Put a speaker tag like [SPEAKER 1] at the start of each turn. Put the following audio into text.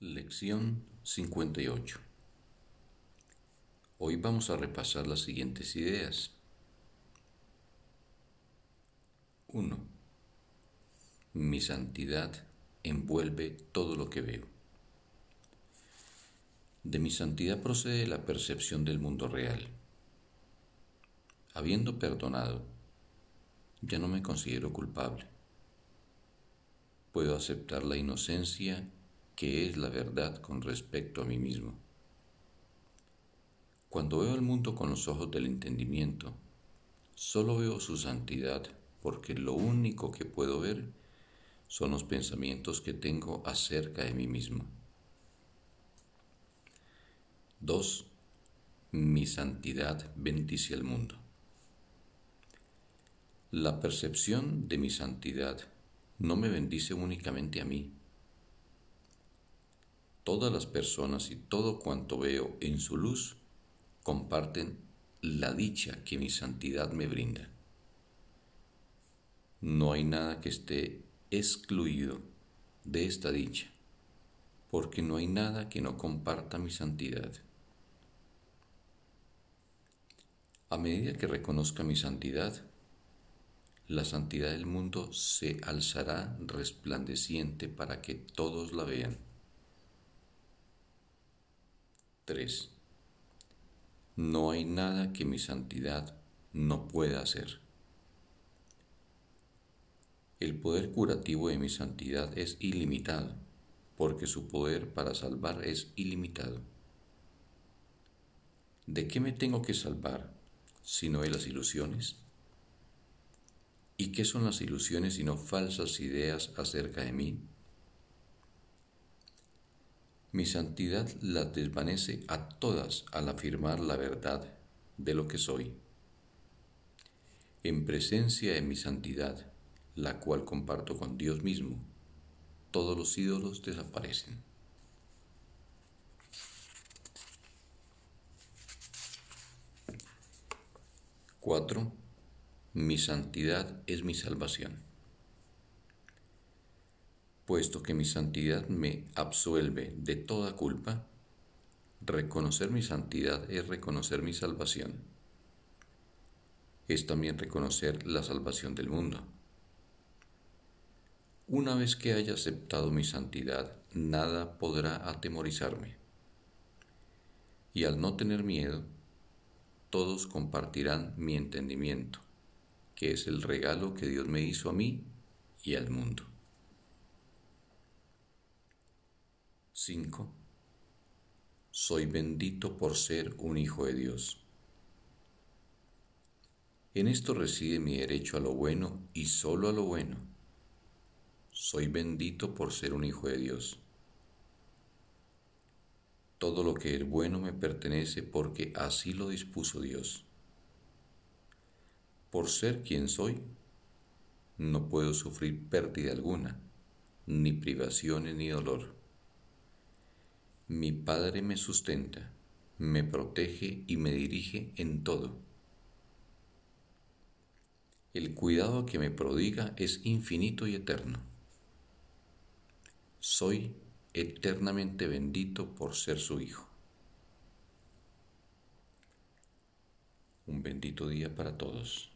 [SPEAKER 1] Lección 58 Hoy vamos a repasar las siguientes ideas. 1. Mi santidad envuelve todo lo que veo. De mi santidad procede la percepción del mundo real. Habiendo perdonado, ya no me considero culpable. Puedo aceptar la inocencia que es la verdad con respecto a mí mismo. Cuando veo el mundo con los ojos del entendimiento, solo veo su santidad porque lo único que puedo ver son los pensamientos que tengo acerca de mí mismo. 2. Mi santidad bendice al mundo. La percepción de mi santidad no me bendice únicamente a mí. Todas las personas y todo cuanto veo en su luz comparten la dicha que mi santidad me brinda. No hay nada que esté excluido de esta dicha, porque no hay nada que no comparta mi santidad. A medida que reconozca mi santidad, la santidad del mundo se alzará resplandeciente para que todos la vean. 3. No hay nada que mi santidad no pueda hacer. El poder curativo de mi santidad es ilimitado, porque su poder para salvar es ilimitado. ¿De qué me tengo que salvar sino de las ilusiones? ¿Y qué son las ilusiones sino falsas ideas acerca de mí? Mi santidad las desvanece a todas al afirmar la verdad de lo que soy. En presencia de mi santidad, la cual comparto con Dios mismo, todos los ídolos desaparecen. Cuatro, mi santidad es mi salvación. Puesto que mi santidad me absuelve de toda culpa, reconocer mi santidad es reconocer mi salvación. Es también reconocer la salvación del mundo. Una vez que haya aceptado mi santidad, nada podrá atemorizarme. Y al no tener miedo, todos compartirán mi entendimiento, que es el regalo que Dios me hizo a mí y al mundo. 5. Soy bendito por ser un hijo de Dios. En esto reside mi derecho a lo bueno y solo a lo bueno. Soy bendito por ser un hijo de Dios. Todo lo que es bueno me pertenece porque así lo dispuso Dios. Por ser quien soy, no puedo sufrir pérdida alguna, ni privaciones ni dolor. Mi Padre me sustenta, me protege y me dirige en todo. El cuidado que me prodiga es infinito y eterno. Soy eternamente bendito por ser su Hijo. Un bendito día para todos.